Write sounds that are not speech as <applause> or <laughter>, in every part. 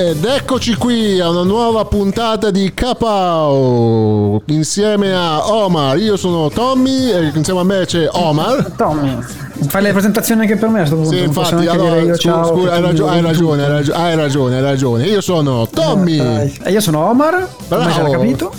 Ed eccoci qui a una nuova puntata di Capao insieme a Omar. Io sono Tommy e insieme a me c'è Omar. <laughs> Tommy, fai le presentazioni anche per me a questo punto. Sì, infatti, allora, io scu- ciao. scu- hai, ragio- hai ragione, hai ragio- hai ragione, hai ragione. Io sono Tommy. Dai. E io sono Omar, come Bravo. capito.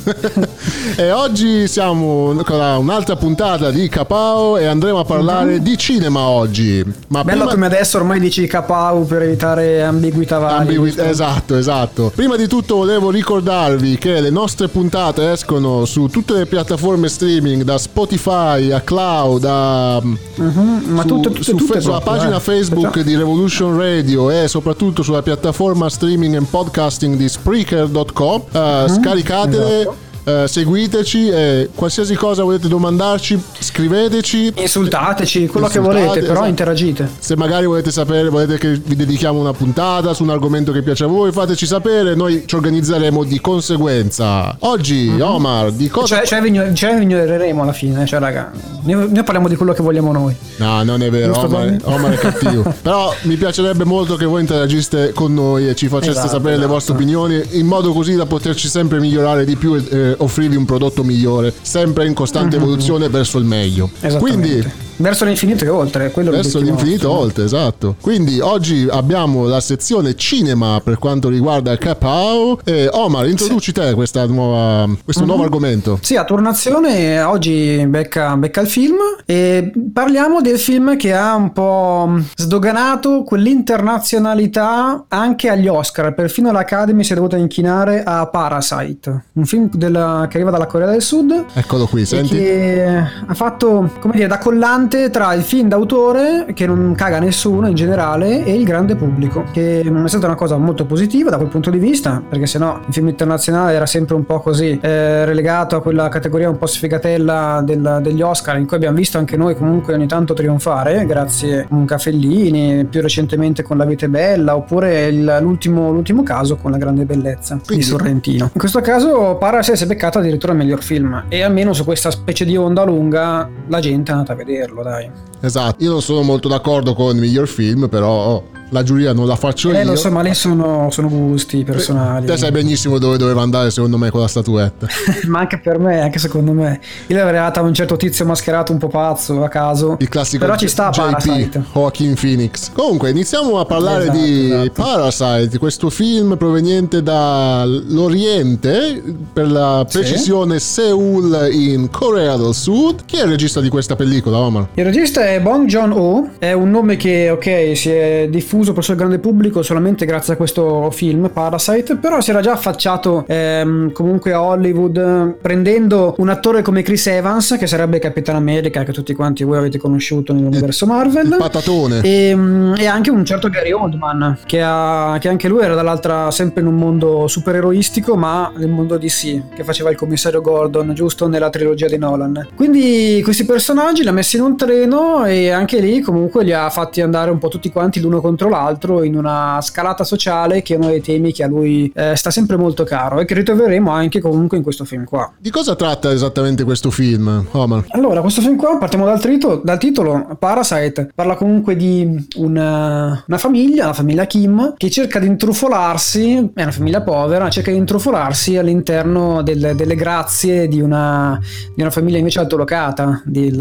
<laughs> e oggi siamo con un'altra puntata di Capao e andremo a parlare di cinema oggi. Ma. Bello prima... come adesso ormai dici Capau per evitare ambiguità varie. Ambigui- giusto? Esatto, esatto. Prima di tutto volevo ricordarvi che le nostre puntate escono su tutte le piattaforme streaming, da Spotify a Cloud, a Mhm, Ma su- tutte, tutte, su tutte fe- sulla proprio, pagina eh. Facebook Perciò- di Revolution Radio e soprattutto sulla piattaforma streaming and podcasting di Spreaker.com. Eh, Scaricatele. esatto. Eh, seguiteci e qualsiasi cosa volete domandarci scriveteci Insultateci, quello che Insultate, volete, però esatto. interagite. se magari volete sapere, volete che vi dedichiamo una puntata su un argomento che piace a voi, fateci sapere, noi ci organizzeremo di conseguenza. Oggi, Omar, di cosa... Cioè, cioè, vi igno- cioè vi ignoreremo alla fine, cioè raga, noi, noi parliamo di quello che vogliamo noi. No, non è vero, Omar? Omar è <laughs> cattivo. Però mi piacerebbe molto che voi interagiste con noi e ci faceste Esatto, sapere le esatto. vostre opinioni, in modo così da poterci sempre migliorare di più e eh, offrirvi un prodotto migliore, sempre in costante evoluzione verso il meglio. Mhm. Quindi... Verso l'infinito e oltre, quello Verso l'infinito nostro. oltre, esatto. Quindi oggi abbiamo la sezione cinema per quanto riguarda il Capao. E Omar, introduci te questa nuova, questo Mhm. nuovo argomento. Sì, a turnazione oggi becca, becca il film e parliamo del film che ha un po' sdoganato quell'internazionalità anche agli Oscar, perfino l'Academy si è dovuta inchinare a Parasite, un film della- che arriva dalla Corea del Sud Eccolo qui, e senti. che ha fatto, come dire, da collante tra il film d'autore, che non caga nessuno in generale, e il grande pubblico, che non è stata una cosa molto positiva da quel punto di vista, perché sennò il film internazionale era sempre un po' così eh, relegato a quella categoria un po' sfigatella del- degli Oscar, in cui abbiamo visto anche noi comunque ogni tanto trionfare, grazie a Fellini, più recentemente con La vita è bella, oppure il- l'ultimo, l'ultimo caso con La grande bellezza Quindi- di Sorrentino. In questo caso Parasite si è beccato addirittura il miglior film e almeno su questa specie di onda lunga la gente è andata a vederlo, dai. Esatto. Io non sono molto d'accordo con il miglior film, però oh, la giuria non la faccio Eh, io. lo so, ma lì sono, sono gusti personali. Te sai benissimo dove doveva andare secondo me con la statuetta. <laughs> ma anche per me, anche secondo me. Io l'avrei data a un certo tizio mascherato un po' pazzo a caso. Il classico Però ci sta JP, Parasite. Joaquin Phoenix. Comunque, iniziamo a parlare Esatto, di esatto. Parasite, questo film proveniente dall'Oriente, per la precisione Seoul in Corea del Sud. Chi è il regista di questa pellicola, Omar? Il regista è Bong Joon-ho, è un nome che, ok, si è diffuso presso il grande pubblico solamente grazie a questo film, Parasite, però si era già affacciato ehm, comunque a Hollywood prendendo un attore come Chris Evans, che sarebbe Capitan America, che tutti quanti voi avete conosciuto nell'universo Marvel. Patatone. E, mm, e anche un certo Gary Oldman che, ha- che anche lui era dall'altra sempre in un mondo supereroistico ma nel mondo DC che faceva il commissario Gordon giusto nella trilogia di Nolan quindi questi personaggi li ha messi in un treno e anche lì comunque li ha fatti andare un po' tutti quanti l'uno contro l'altro in una scalata sociale che è uno dei temi che a lui eh, sta sempre molto caro e che ritroveremo anche comunque in questo film qua Di cosa tratta esattamente questo film, Omar? allora, questo film qua, partiamo dal, trito- dal titolo, Parasite, parla comunque di una, una famiglia, la famiglia Kim, che cerca di intrufolarsi, è una famiglia povera, cerca di intrufolarsi all'interno del- delle grazie di una, di una famiglia invece altolocata di,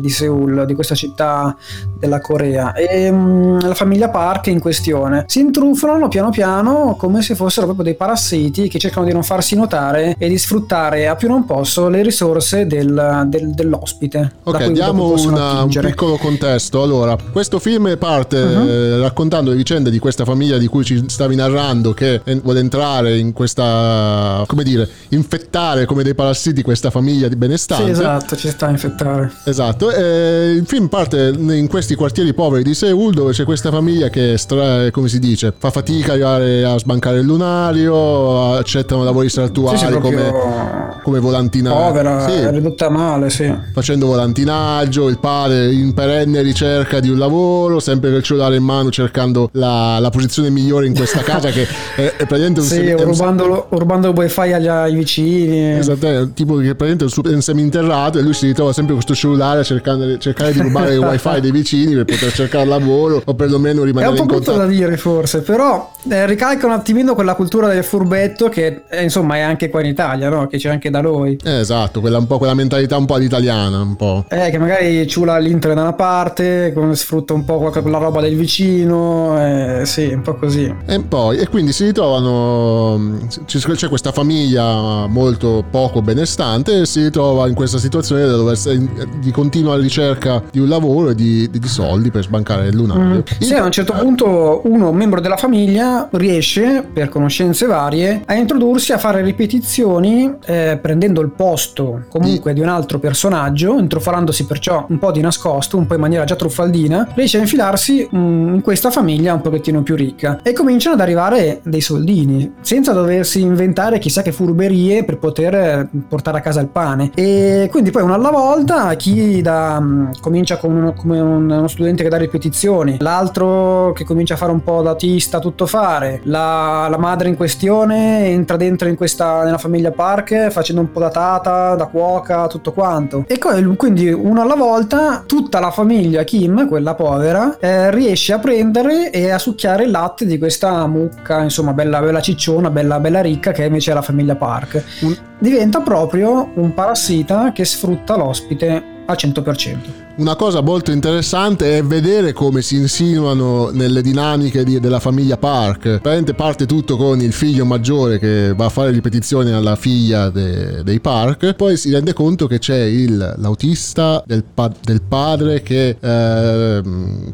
di Seoul, di questa città della Corea. E mm, la famiglia Park in questione. Si intruffolano piano piano come se fossero proprio dei parassiti che cercano di non farsi notare e di sfruttare a più non posso le risorse del, del, dell'ospite. Ok, diamo una, un piccolo contesto. Allora, questo film parte uh-huh. eh, raccontando le vicende di questa famiglia di cui ci stavi narrando che vuole entrare in questa, come dire, infettare come dei parassiti questa famiglia di benestanti. Sì, esatto, ci sta a infettare. Esatto, e il film parte in questi quartieri poveri di Seoul dove c'è questa famiglia che, stra- come si dice, fa fatica a arrivare a sbancare il lunario, accettano lavori saltuari sì, sì, come, come volantina. Povera, sì. ridotta male, sì. Facendo volantinaggio, il padre in perenne ricerca di un lavoro, sempre col cellulare in mano cercando la, la posizione migliore in questa casa che è, è praticamente un... Sì, sem- rubando, un... rubando il wifi agli, ai vicini. Esatto, tipo che praticamente è un seminterrato e lui si ritrova sempre con questo cellulare cercando, cercare di rubare il wifi dei vicini per poter cercare lavoro o perlomeno rimanere in contatto. È un po' brutto da dire forse, però eh, ricalca un attimino quella cultura del furbetto che eh, insomma è anche qua in Italia, no? Che c'è anche da noi. Eh, esatto, quella, un po' quella mentalità un po' all'italiana, un po'. Eh, che magari ciula l'inter da una parte, sfrutta un po' quella roba del vicino, eh, sì, un po' così. E poi, e quindi si ritrovano, c'è questa famiglia molto poco benestante e si ritrova in questa situazione dove di continua ricerca di un lavoro e di, di soldi per sbancare il lunario. Mm. Sì, a un certo punto uno, un membro della famiglia, riesce, per conoscenze varie, a introdursi a fare ripetizioni eh, prendendo il posto comunque di... di un altro personaggio, intrufolandosi perciò un po' di nascosto, un po' in maniera già truffaldina, riesce a infilarsi mm, in questa famiglia un pochettino più ricca e cominciano ad arrivare dei soldini, senza doversi inventare chissà che furberie per poter portare a casa il pane. E quindi poi uno alla volta, chi da, mm, comincia con uno, come uno studente che dà ripetizioni, l'altro che comincia a fare un po' d'autista, tutto fare, la, la madre in questione entra dentro in questa, nella famiglia Park facendo un po' da tata, da cuoca, tutto quanto. E quindi uno alla volta, tutta la famiglia Kim, quella povera, eh, riesce a prendere e a succhiare il latte di questa mucca, insomma, bella, bella cicciona, bella, bella ricca, che invece è la famiglia Park. Diventa proprio un parassita che sfrutta l'ospite al 100%. Una cosa molto interessante è vedere come si insinuano nelle dinamiche di, della famiglia Park. Praticamente parte tutto con il figlio maggiore che va a fare ripetizioni alla figlia de, dei Park, poi si rende conto che c'è il, l'autista del, pa, del padre che eh,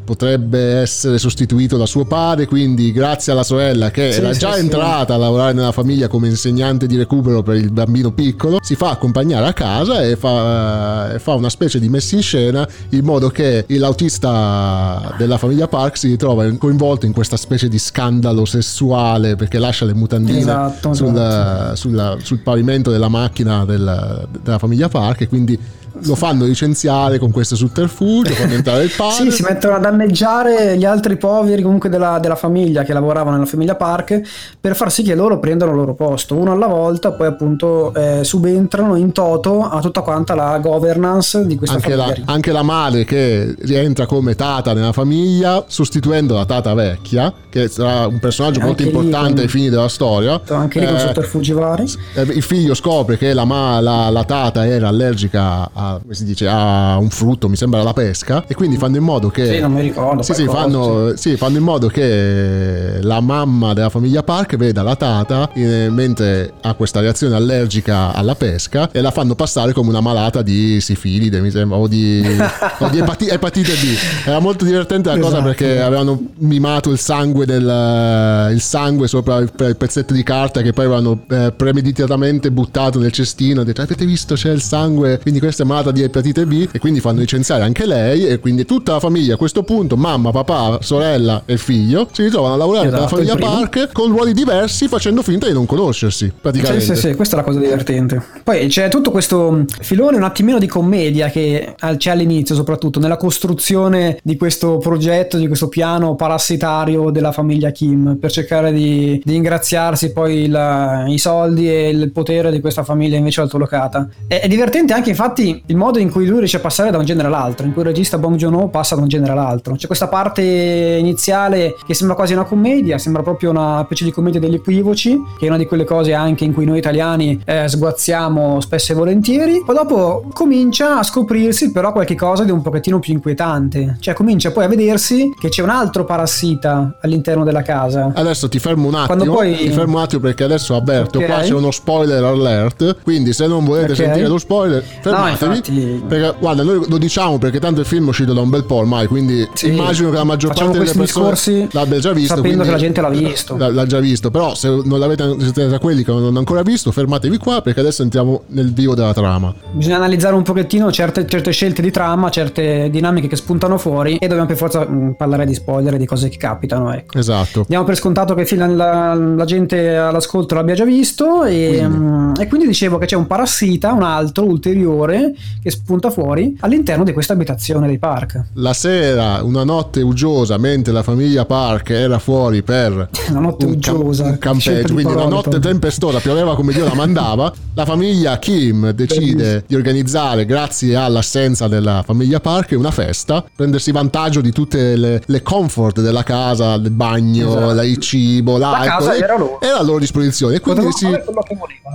potrebbe essere sostituito da suo padre, quindi grazie alla sorella che sì, era già sì, entrata sì. a lavorare nella famiglia come insegnante di recupero per il bambino piccolo, si fa accompagnare a casa e fa, e fa una specie di messa in scena in modo che l'autista della famiglia Park si ritrova coinvolto in questa specie di scandalo sessuale perché lascia le mutandine esatto, sul, esatto. Sulla, sul, pavimento della macchina della, della famiglia Park e quindi lo fanno licenziare con questo sotterfugio, fanno entrare il <laughs> padre. sì, si mettono a danneggiare gli altri poveri comunque della, della, famiglia che lavoravano nella famiglia Park per far sì che loro prendano il loro posto, uno alla volta, poi appunto eh, subentrano in toto a tutta quanta la governance di questa anche famiglia. La, anche la madre che rientra come tata nella famiglia, sostituendo la tata vecchia, che sarà un personaggio molto importante con... ai fini della storia. Anche lì con eh, sotterfugi vari. Eh, il figlio scopre che la, la, la tata era allergica a come si dice, a un frutto, mi sembra la pesca, e quindi fanno in modo che... Sì, non mi ricordo. Sì, sì, fanno, sì. fanno, in modo che la mamma della famiglia Park veda la tata eh, mentre ha questa reazione allergica alla pesca e la fanno passare come una malata di sifilide, mi sembra, o di, <laughs> o di epati, epatite B. Era molto divertente la esatto. cosa perché avevano mimato il sangue, del, il sangue sopra il, il pezzetto di carta che poi avevano eh, premeditatamente buttato nel cestino. Detto, avete visto c'è il sangue, quindi questa è malata di epatite B e quindi fanno licenziare anche lei e quindi tutta la famiglia a questo punto, mamma, papà, sorella e figlio, si ritrovano a lavorare esatto, per la famiglia Park con ruoli diversi facendo finta di non conoscersi praticamente. Sì, sì, sì, questa è la cosa divertente. Poi c'è tutto questo filone un attimino di commedia che c'è all'inizio soprattutto nella costruzione di questo progetto, di questo piano parassitario della famiglia Kim per cercare di, di ingraziarsi poi la, i soldi e il potere di questa famiglia invece altolocata. È, è divertente anche infatti il modo in cui lui riesce a passare da un genere all'altro, in cui il regista Bong Joon-ho passa da un genere all'altro. C'è questa parte iniziale che sembra quasi una commedia, sembra proprio una specie di commedia degli equivoci, che è una di quelle cose anche in cui noi italiani eh, sguazziamo spesso e volentieri. Poi dopo comincia a scoprirsi però qualche cosa di un pochettino più inquietante, cioè comincia poi a vedersi che c'è un altro parassita all'interno della casa. Adesso ti fermo un attimo, poi... ti fermo un attimo perché adesso avverto, okay. qua c'è uno spoiler alert, quindi se non volete okay. sentire lo spoiler, fermatevi. No, infatti... perché, guarda, noi lo diciamo perché tanto il film è uscito da un bel po' ormai, quindi sì. immagino che la maggior Facciamo parte delle persone l'abbia già visto. Sapendo che la gente l'ha visto. L'ha già visto, però se non l'avete siete tra quelli che non hanno ancora visto, fermatevi qua perché adesso entriamo nel vivo della trama. Bisogna analizzare un pochettino certe, certe scelte di trama, certe dinamiche che spuntano fuori e dobbiamo per forza mh, mm, parlare di spoiler e di cose che capitano. Ecco. Esatto. Diamo per scontato che la, la, gente all'ascolto l'abbia già visto e quindi. Mh, e quindi dicevo che c'è un parassita, un altro ulteriore che spunta fuori all'interno di questa abitazione dei park. La sera, una notte uggiosa, mentre la famiglia Park era fuori per <laughs> una notte un uggiosa, cam- un campeggio, quindi una notte tempestosa, pioveva come Dio la mandava. La famiglia Kim decide di organizzare, grazie all'assenza della famiglia Park, una festa, prendersi vantaggio di tutte le, le comfort della casa, il bagno, esatto. il cibo, l'alcol. La casa era loro. Era a loro disposizione. E quindi si...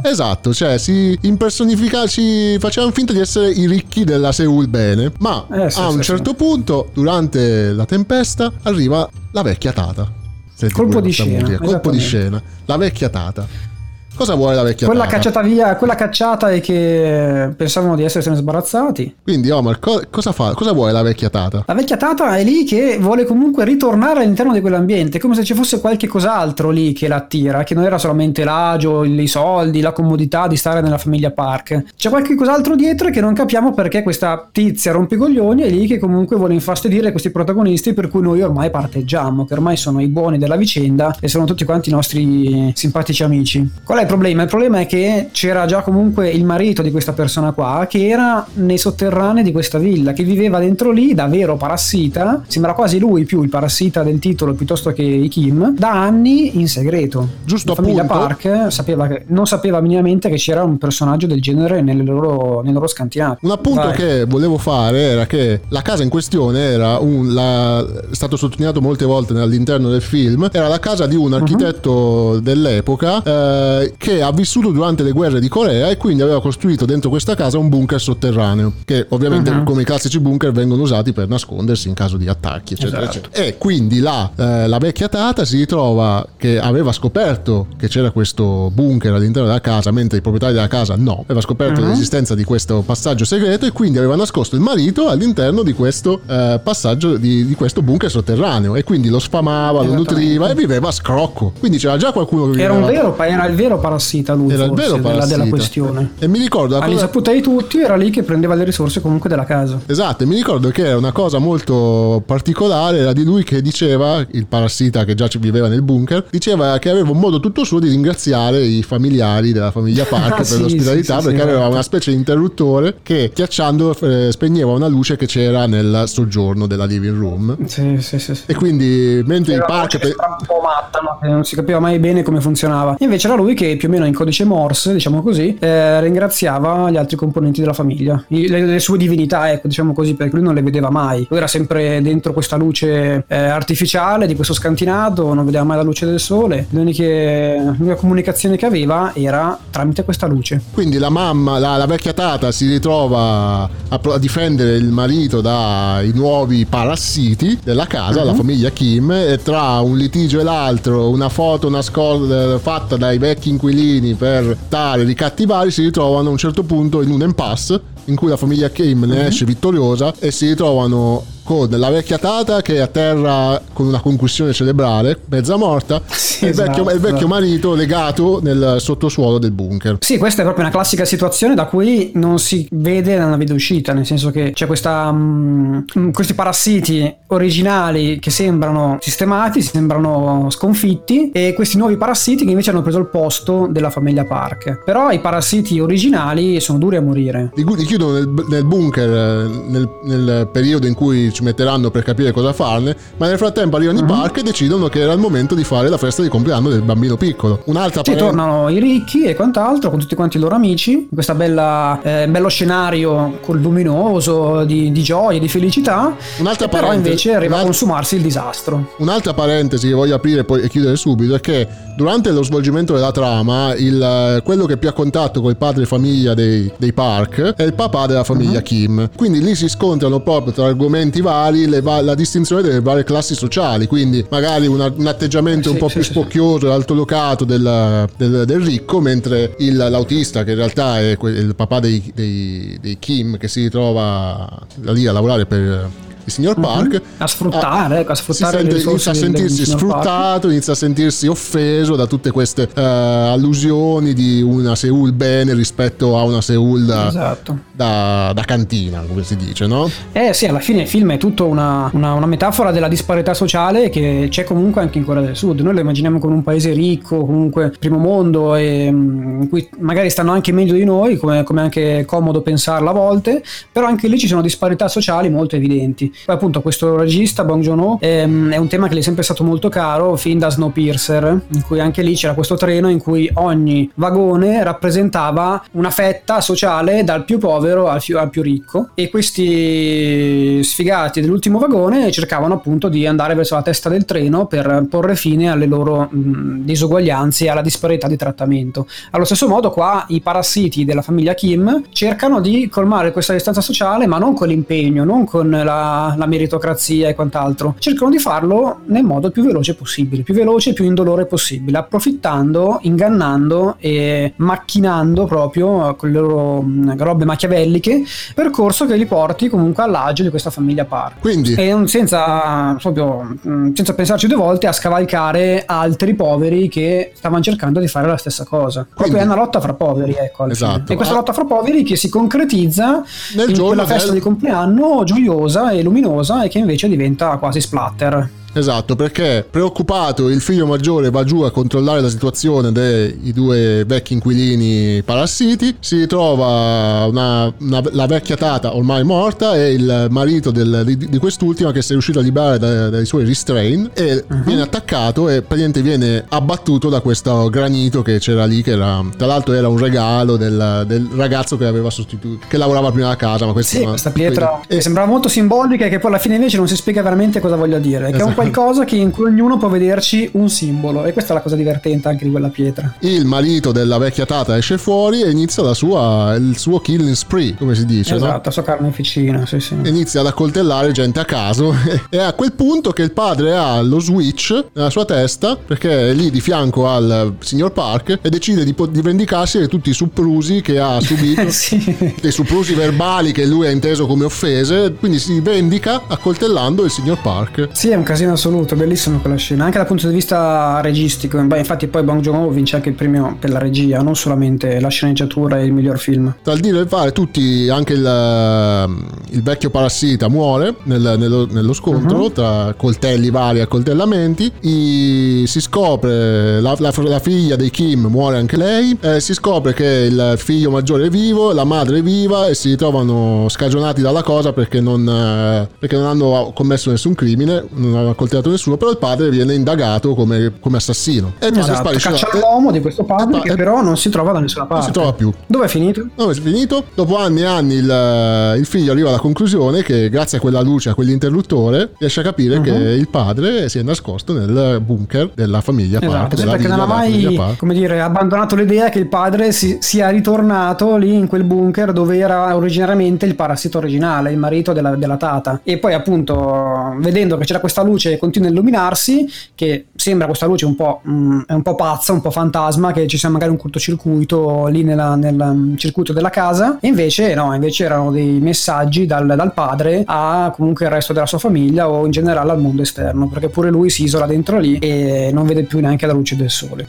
Esatto, cioè si impersonifica, si facevano finta di essere i ricchi della Seoul bene. Ma eh, sì, a un sì, certo sì. punto, durante la tempesta, arriva la vecchia tata. Senti colpo di scena. Colpo di scena. La vecchia tata Cosa vuole la vecchia quella tata? cacciata via, quella cacciata e che pensavano di essersene sbarazzati. Quindi Omar, co- cosa fa? Cosa vuole la vecchia tata? La vecchia tata è lì che vuole comunque ritornare all'interno di quell'ambiente, come se ci fosse qualche cos'altro lì che la attira, che non era solamente l'agio, i soldi, la comodità di stare nella famiglia Park. C'è qualche cos'altro dietro che non capiamo perché questa tizia rompicoglioni è lì che comunque vuole infastidire questi protagonisti per cui noi ormai parteggiamo, che ormai sono i buoni della vicenda e sono tutti quanti i nostri simpatici amici. Qual è il problema? Il problema è che c'era già comunque il marito di questa persona qua che era nei sotterranei di questa villa, che viveva dentro lì da vero parassita, sembra quasi lui più il parassita del titolo piuttosto che i Kim, da anni in segreto. Giusto La famiglia Park sapeva che, non sapeva minimamente che c'era un personaggio del genere nel loro, nel loro scantinato. Un appunto Vai. che volevo fare era che la casa in questione era un, la, è stato sottolineato molte volte all'interno del film, era la casa di un mhm. architetto uh-huh. dell'epoca eh, che ha vissuto durante le guerre di Corea e quindi aveva costruito dentro questa casa un bunker sotterraneo, che ovviamente uh-huh. come i classici bunker vengono usati per nascondersi in caso di attacchi, eccetera, esatto. eccetera. E quindi là, eh, la vecchia Tata si ritrova che aveva scoperto che c'era questo bunker all'interno della casa, mentre i proprietari della casa no, aveva scoperto uh-huh. l'esistenza di questo passaggio segreto e quindi aveva nascosto il marito all'interno di questo eh, passaggio, di, di, questo bunker sotterraneo e quindi lo sfamava, lo nutriva e viveva a scrocco. Quindi c'era già qualcuno che era, un vero, era il vero parassita lui era il vero parassita. Della, della questione. E mi ricordo all'insaputa cosa... di tutti era lì che prendeva le risorse comunque della casa. Esatto e mi ricordo che era una cosa molto particolare era di lui che diceva il parassita che già ci viveva nel bunker diceva che aveva un modo tutto suo di ringraziare i familiari della famiglia Park <laughs> ah, per sì, l'ospitalità sì, perché sì, aveva una specie di interruttore che schiacciandolo eh, spegneva una luce che c'era nel soggiorno della living room. Sì sì sì, e quindi mentre il Park pe... un po' matta no? non si capiva mai bene come funzionava. Invece era lui che più o meno in codice Morse, diciamo così, eh, ringraziava gli altri componenti della famiglia, I, le, le, sue divinità, ecco, diciamo così, perché lui non le vedeva mai. Lui era sempre dentro questa luce eh, artificiale di questo scantinato, non vedeva mai la luce del sole. L'unica, l'unica comunicazione che aveva era tramite questa luce. Quindi la mamma, la, la vecchia tata, si ritrova a, a, difendere il marito dai nuovi parassiti della casa, uh-huh. la famiglia Kim, e tra un litigio e l'altro, una foto nascosta fatta dai vecchi inquilini per tale ricattivare si ritrovano a un certo punto in un impasse in cui la famiglia Kim ne mm-hmm. esce vittoriosa e si ritrovano con la vecchia tata che è a terra con una concussione cerebrale, mezza morta, <laughs> sì, e il, vecchio, il vecchio, marito legato nel sottosuolo del bunker. Sì, questa è proprio una classica situazione da cui non si vede una via d'uscita, nel senso che c'è questa, um, questi parassiti originali che sembrano sistemati, sembrano sconfitti, e questi nuovi parassiti che invece hanno preso il posto della famiglia Park. Però i parassiti originali sono duri a morire. Li, li chiudono nel, nel bunker nel, nel periodo in cui ci metteranno per capire cosa farne, ma nel frattempo arrivano uh-huh. i Park e decidono che era il momento di fare la festa di compleanno del bambino piccolo. Un'altra Ci parent- tornano i ricchi e quant'altro con tutti quanti i loro amici, in questo eh, bello scenario col luminoso di, di gioia, di felicità. Un'altra però invece arriva a consumarsi il disastro. Un'altra parentesi che voglio aprire poi, e chiudere subito è che durante lo svolgimento della trama, il, quello che è più a contatto con il padre famiglia dei, dei Park è il papà della famiglia uh-huh. Kim. Quindi lì si scontrano proprio tra argomenti vari va- la distinzione delle varie classi sociali. Quindi magari una, un atteggiamento un po' più spocchioso e altolocato del, del, del, ricco, mentre il, l'autista, che in realtà è il papà dei, dei, dei Kim, che si ritrova lì a lavorare per il signor mhm. Park uh-huh. a sfruttare, ecco, a sfruttare sente, inizia a sentirsi sfruttato, Park. inizia a sentirsi offeso da tutte queste uh, allusioni di una Seoul bene rispetto a una Seoul da, esatto. da, da, cantina, come si dice, no? Eh sì, alla fine il film è tutto una, una, una, metafora della disparità sociale che c'è comunque anche in Corea del Sud. Noi lo immaginiamo come un paese ricco, comunque primo mondo, e, mm, in cui magari stanno anche meglio di noi, come, come anche comodo pensarlo a volte, però anche lì ci sono disparità sociali molto evidenti. Poi appunto questo regista, Bong Joon-ho, ehm, è un tema che gli è sempre stato molto caro, fin da Snowpiercer, in cui anche lì c'era questo treno in cui ogni vagone rappresentava una fetta sociale dal più povero al più, al più ricco e questi sfigati dell'ultimo vagone cercavano appunto di andare verso la testa del treno per porre fine alle loro mh, disuguaglianze e alla disparità di trattamento. Allo stesso modo qua i parassiti della famiglia Kim cercano di colmare questa distanza sociale ma non con l'impegno, non con la la, meritocrazia e quant'altro, cercano di farlo nel modo più veloce possibile, più veloce e più indolore possibile, approfittando, ingannando e macchinando proprio con le loro mm, robe machiavelliche, percorso che li porti comunque all'agio di questa famiglia Park. Quindi... E senza, proprio, mm, senza pensarci due volte a scavalcare altri poveri che stavano cercando di fare la stessa cosa. Quindi... Proprio è una lotta fra poveri, ecco. Esatto. E questa ah. lotta fra poveri che si concretizza Nel in quella festa del... di compleanno gioiosa e luminosa luminosa e che invece diventa quasi splatter. Esatto, perché preoccupato il figlio maggiore va giù a controllare la situazione dei due vecchi inquilini parassiti, si ritrova una, una, la vecchia tata ormai morta e il marito del, di, di, quest'ultima che si è riuscito a liberare dai, dai suoi restrain e uh-huh. viene attaccato e praticamente viene abbattuto da questo granito che c'era lì, che era, tra l'altro era un regalo del, del ragazzo che aveva sostituito, che lavorava prima a casa. Ma questa, sì, questa pietra e, sembrava molto simbolica e che poi alla fine invece non si spiega veramente cosa voglia dire. Esatto. Che è un esatto qualcosa che in cui ognuno può vederci un simbolo e questa è la cosa divertente anche di quella pietra. Il marito della vecchia tata esce fuori e inizia sua, il suo killing spree, come si dice. Esatto, no? la sua carneficina, sì sì. Inizia ad accoltellare gente a caso <laughs> e è a quel punto che il padre ha lo switch nella sua testa perché è lì di fianco al signor Park e decide di, di vendicarsi di tutti i supprusi che ha <laughs> subito, sì. dei supprusi verbali che lui ha inteso come offese, quindi si vendica accoltellando il signor Park. Sì, è un casino assoluto, bellissima quella scena, anche dal punto di vista registico. Infatti, poi Bong Joon-ho vince anche il premio per la regia, non solamente la sceneggiatura e il miglior film. Tra il dire e il fare, tutti, anche il, il vecchio parassita muore nel, nello, nello, scontro uh-huh. tra coltelli vari accoltellamenti. I, si scopre la, la, la, figlia dei Kim muore anche lei. Eh, si scopre che il figlio maggiore è vivo, la madre è viva e si ritrovano scagionati dalla cosa perché non, eh, perché non hanno commesso nessun crimine, non hanno coltellato coltellato nessuno, però il padre viene indagato come, come assassino. E il esatto, sparisce. Caccia l'uomo di questo padre che però non si trova da nessuna parte. Non si trova più. Dove è finito? Dove è finito? Dopo anni e anni il, il, figlio arriva alla conclusione che grazie a quella luce, a quell'interruttore, riesce a capire uh-huh. che mhm. il padre si è nascosto nel bunker della famiglia esatto, Park. Della perché non ha mai, come dire, abbandonato l'idea che il padre si, sia ritornato lì in quel bunker dove era originariamente il parassito originale, il marito della, della tata. E poi appunto, vedendo che c'era questa luce continua a illuminarsi, che sembra questa luce un po', mh, mm, un po' pazza, un po' fantasma, che ci sia magari un cortocircuito lì nella, nel mm, circuito della casa, e invece no, invece erano dei messaggi dal, dal, padre a comunque il resto della sua famiglia o in generale al mondo esterno, perché pure lui si isola dentro lì e non vede più neanche la luce del sole.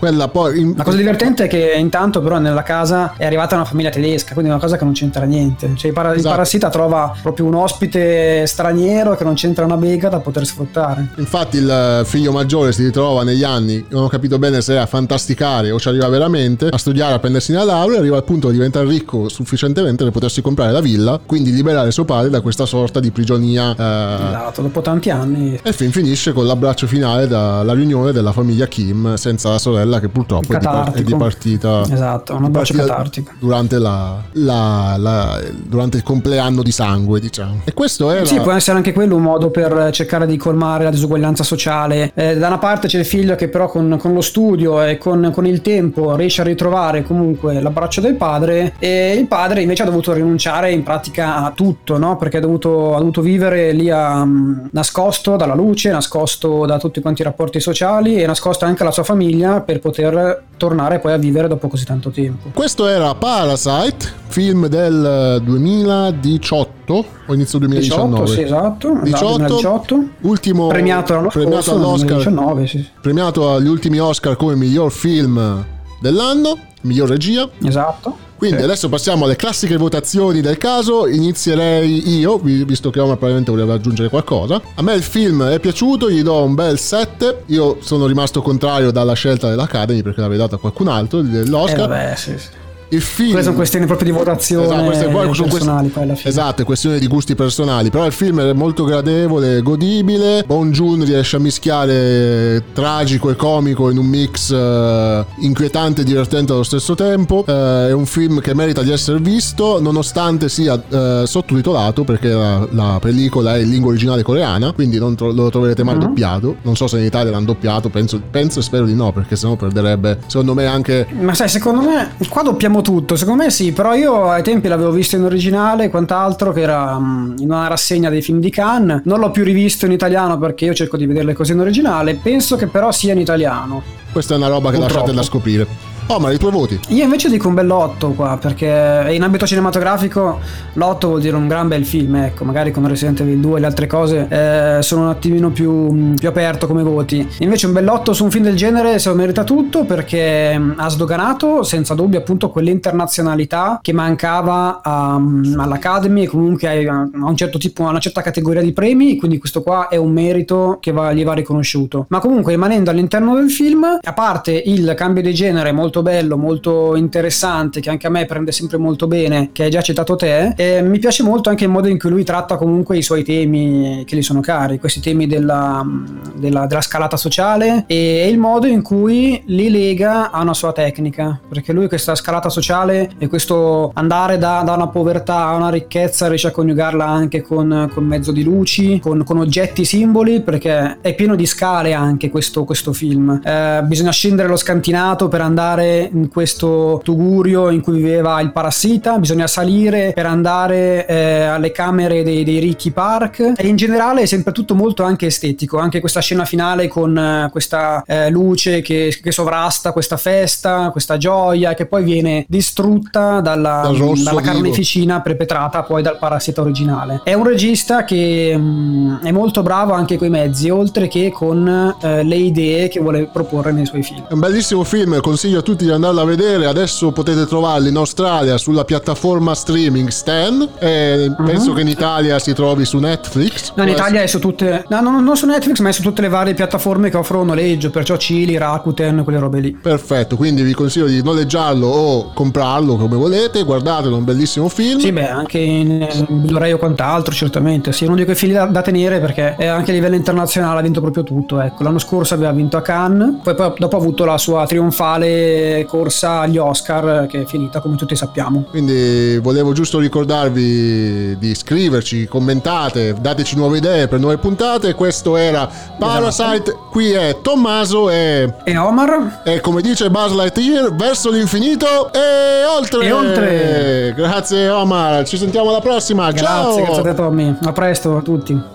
In... La cosa divertente è che intanto però nella casa è arrivata una famiglia tedesca, quindi è una cosa che non c'entra niente. Cioè il, para- esatto. il parassita trova proprio un ospite straniero che non c'entra una bega da poter sfruttare. Infatti il figlio maggiore si ritrova negli anni, non ho capito bene se è a fantasticare o ci arriva veramente, a studiare, a prendersi una laurea, arriva al punto di diventare ricco sufficientemente per potersi comprare la villa, quindi liberare suo padre da questa sorta di prigionia. Eh... Esatto, dopo tanti anni. E il film finisce con l'abbraccio finale dalla riunione della famiglia Kim senza la sorella che purtroppo è, dipar- è dipartita. Esatto, un abbraccio catartico. Durante, la, la, la, durante il compleanno di sangue, diciamo. E questo era... Sì, può essere anche quello un modo per cercare di colmare la disuguaglianza sociale. Eh, da una parte c'è il figlio che però con, con lo studio e con, con, il tempo riesce a ritrovare comunque l'abbraccio del padre e il padre invece ha dovuto rinunciare in pratica a tutto, no? Perché ha dovuto, ha dovuto vivere lì a, um, nascosto dalla luce, nascosto da tutti quanti i rapporti sociali e nascosto anche alla sua famiglia per poter tornare poi a vivere dopo così tanto tempo. Questo era Parasite, film del 2018 o inizio 2019? 18, sì, esatto. 18, 2018. Ultimo premiato l'anno premiato scorso, all'Oscar. 2019, sì. Premiato agli ultimi Oscar come miglior film dell'anno, miglior regia. Esatto. Quindi sì. adesso passiamo alle classiche votazioni del caso. Inizierei io, visto che Omar probabilmente voleva aggiungere qualcosa. A me il film è piaciuto, gli do un bel 7. Io sono rimasto contrario dalla scelta dell'Academy perché l'avevo data a qualcun altro, l'Oscar. Eh vabbè, sì, sì il film. Queste sono questioni proprio di votazione esatto, queste, personali. Poi alla fine. Esatto, è questione di gusti personali. Però il film è molto gradevole, godibile. Bon Joon riesce a mischiare tragico e comico in un mix uh, inquietante e divertente allo stesso tempo. Uh, è un film che merita di essere visto, nonostante sia uh, sottotitolato, perché la, la, pellicola è in lingua originale coreana, quindi non tro- lo troverete mai uh-huh. doppiato. Non so se in Italia l'hanno doppiato, penso, penso e spero di no, perché sennò perderebbe, secondo me, anche. Ma sai, secondo me qua doppiamo tutto, secondo me sì, però io ai tempi l'avevo visto in originale e quant'altro, che era um, in una rassegna dei film di Cannes, non l'ho più rivisto in italiano perché io cerco di vederle così in originale, penso che però sia in italiano. Questa è una roba che Purtroppo. lasciate da scoprire. Oh, ma i tuoi voti? Io invece dico un bell'otto qua, perché in ambito cinematografico l'otto vuol dire un gran bel film, ecco, magari con Resident Evil 2 e le altre cose eh, sono un attimino più, più, aperto come voti. Invece un bell'otto su un film del genere se lo merita tutto perché mm, ha sdoganato senza dubbio appunto quell'internazionalità che mancava a, mm, all'Academy e comunque a, un certo tipo, a una certa categoria di premi, quindi questo qua è un merito che va, gli va riconosciuto. Ma comunque rimanendo all'interno del film, a parte il cambio di genere molto molto bello, molto interessante, che anche a me prende sempre molto bene, che hai già citato te. E mi piace molto anche il modo in cui lui tratta comunque i suoi temi che gli sono cari, questi temi della, della, della scalata sociale e il modo in cui li lega a una sua tecnica, perché lui questa scalata sociale e questo andare da, da una povertà a una ricchezza riesce a coniugarla anche con, con mezzo di luci, con, con, oggetti simboli, perché è pieno di scale anche questo, questo film. Eh, bisogna scendere lo scantinato per andare andare in questo tugurio in cui viveva il parassita, bisogna salire per andare eh, alle camere dei, dei, ricchi park e in generale è sempre tutto molto anche estetico, anche questa scena finale con eh, questa eh, luce che, che, sovrasta questa festa, questa gioia che poi viene distrutta dalla, dalla carneficina perpetrata poi dal parassita originale. È un regista che mh, mm, è molto bravo anche coi mezzi, oltre che con eh, le idee che vuole proporre nei suoi film. È un bellissimo film, consiglio a tutti di andarla a vedere. Adesso potete trovarli in Australia sulla piattaforma streaming Stan. E uh-huh. penso che in Italia si trovi su Netflix. No, in Italia è su tutte. No, no, non su Netflix, ma è su tutte le varie piattaforme che offrono noleggio. Perciò Cili, Rakuten, quelle robe lì. Perfetto, quindi vi consiglio di noleggiarlo o comprarlo come volete. Guardatelo, è un bellissimo film. Sì, beh, anche in Blu-ray o quant'altro, certamente. Sì, è uno di quei film da, da tenere perché anche a livello internazionale ha vinto proprio tutto. Ecco, l'anno scorso aveva vinto a Cannes, poi, poi dopo ha avuto la sua trionfale corsa agli Oscar che è finita come tutti sappiamo. Quindi volevo giusto ricordarvi di iscriverci, commentate, dateci nuove idee per nuove puntate. Questo era Parasite, esatto. qui è Tommaso e... e Omar. E come dice Buzz Lightyear, verso l'infinito e oltre. E oltre. Grazie Omar, ci sentiamo alla prossima. Grazie, Ciao. Grazie a te Tommy, a presto a tutti.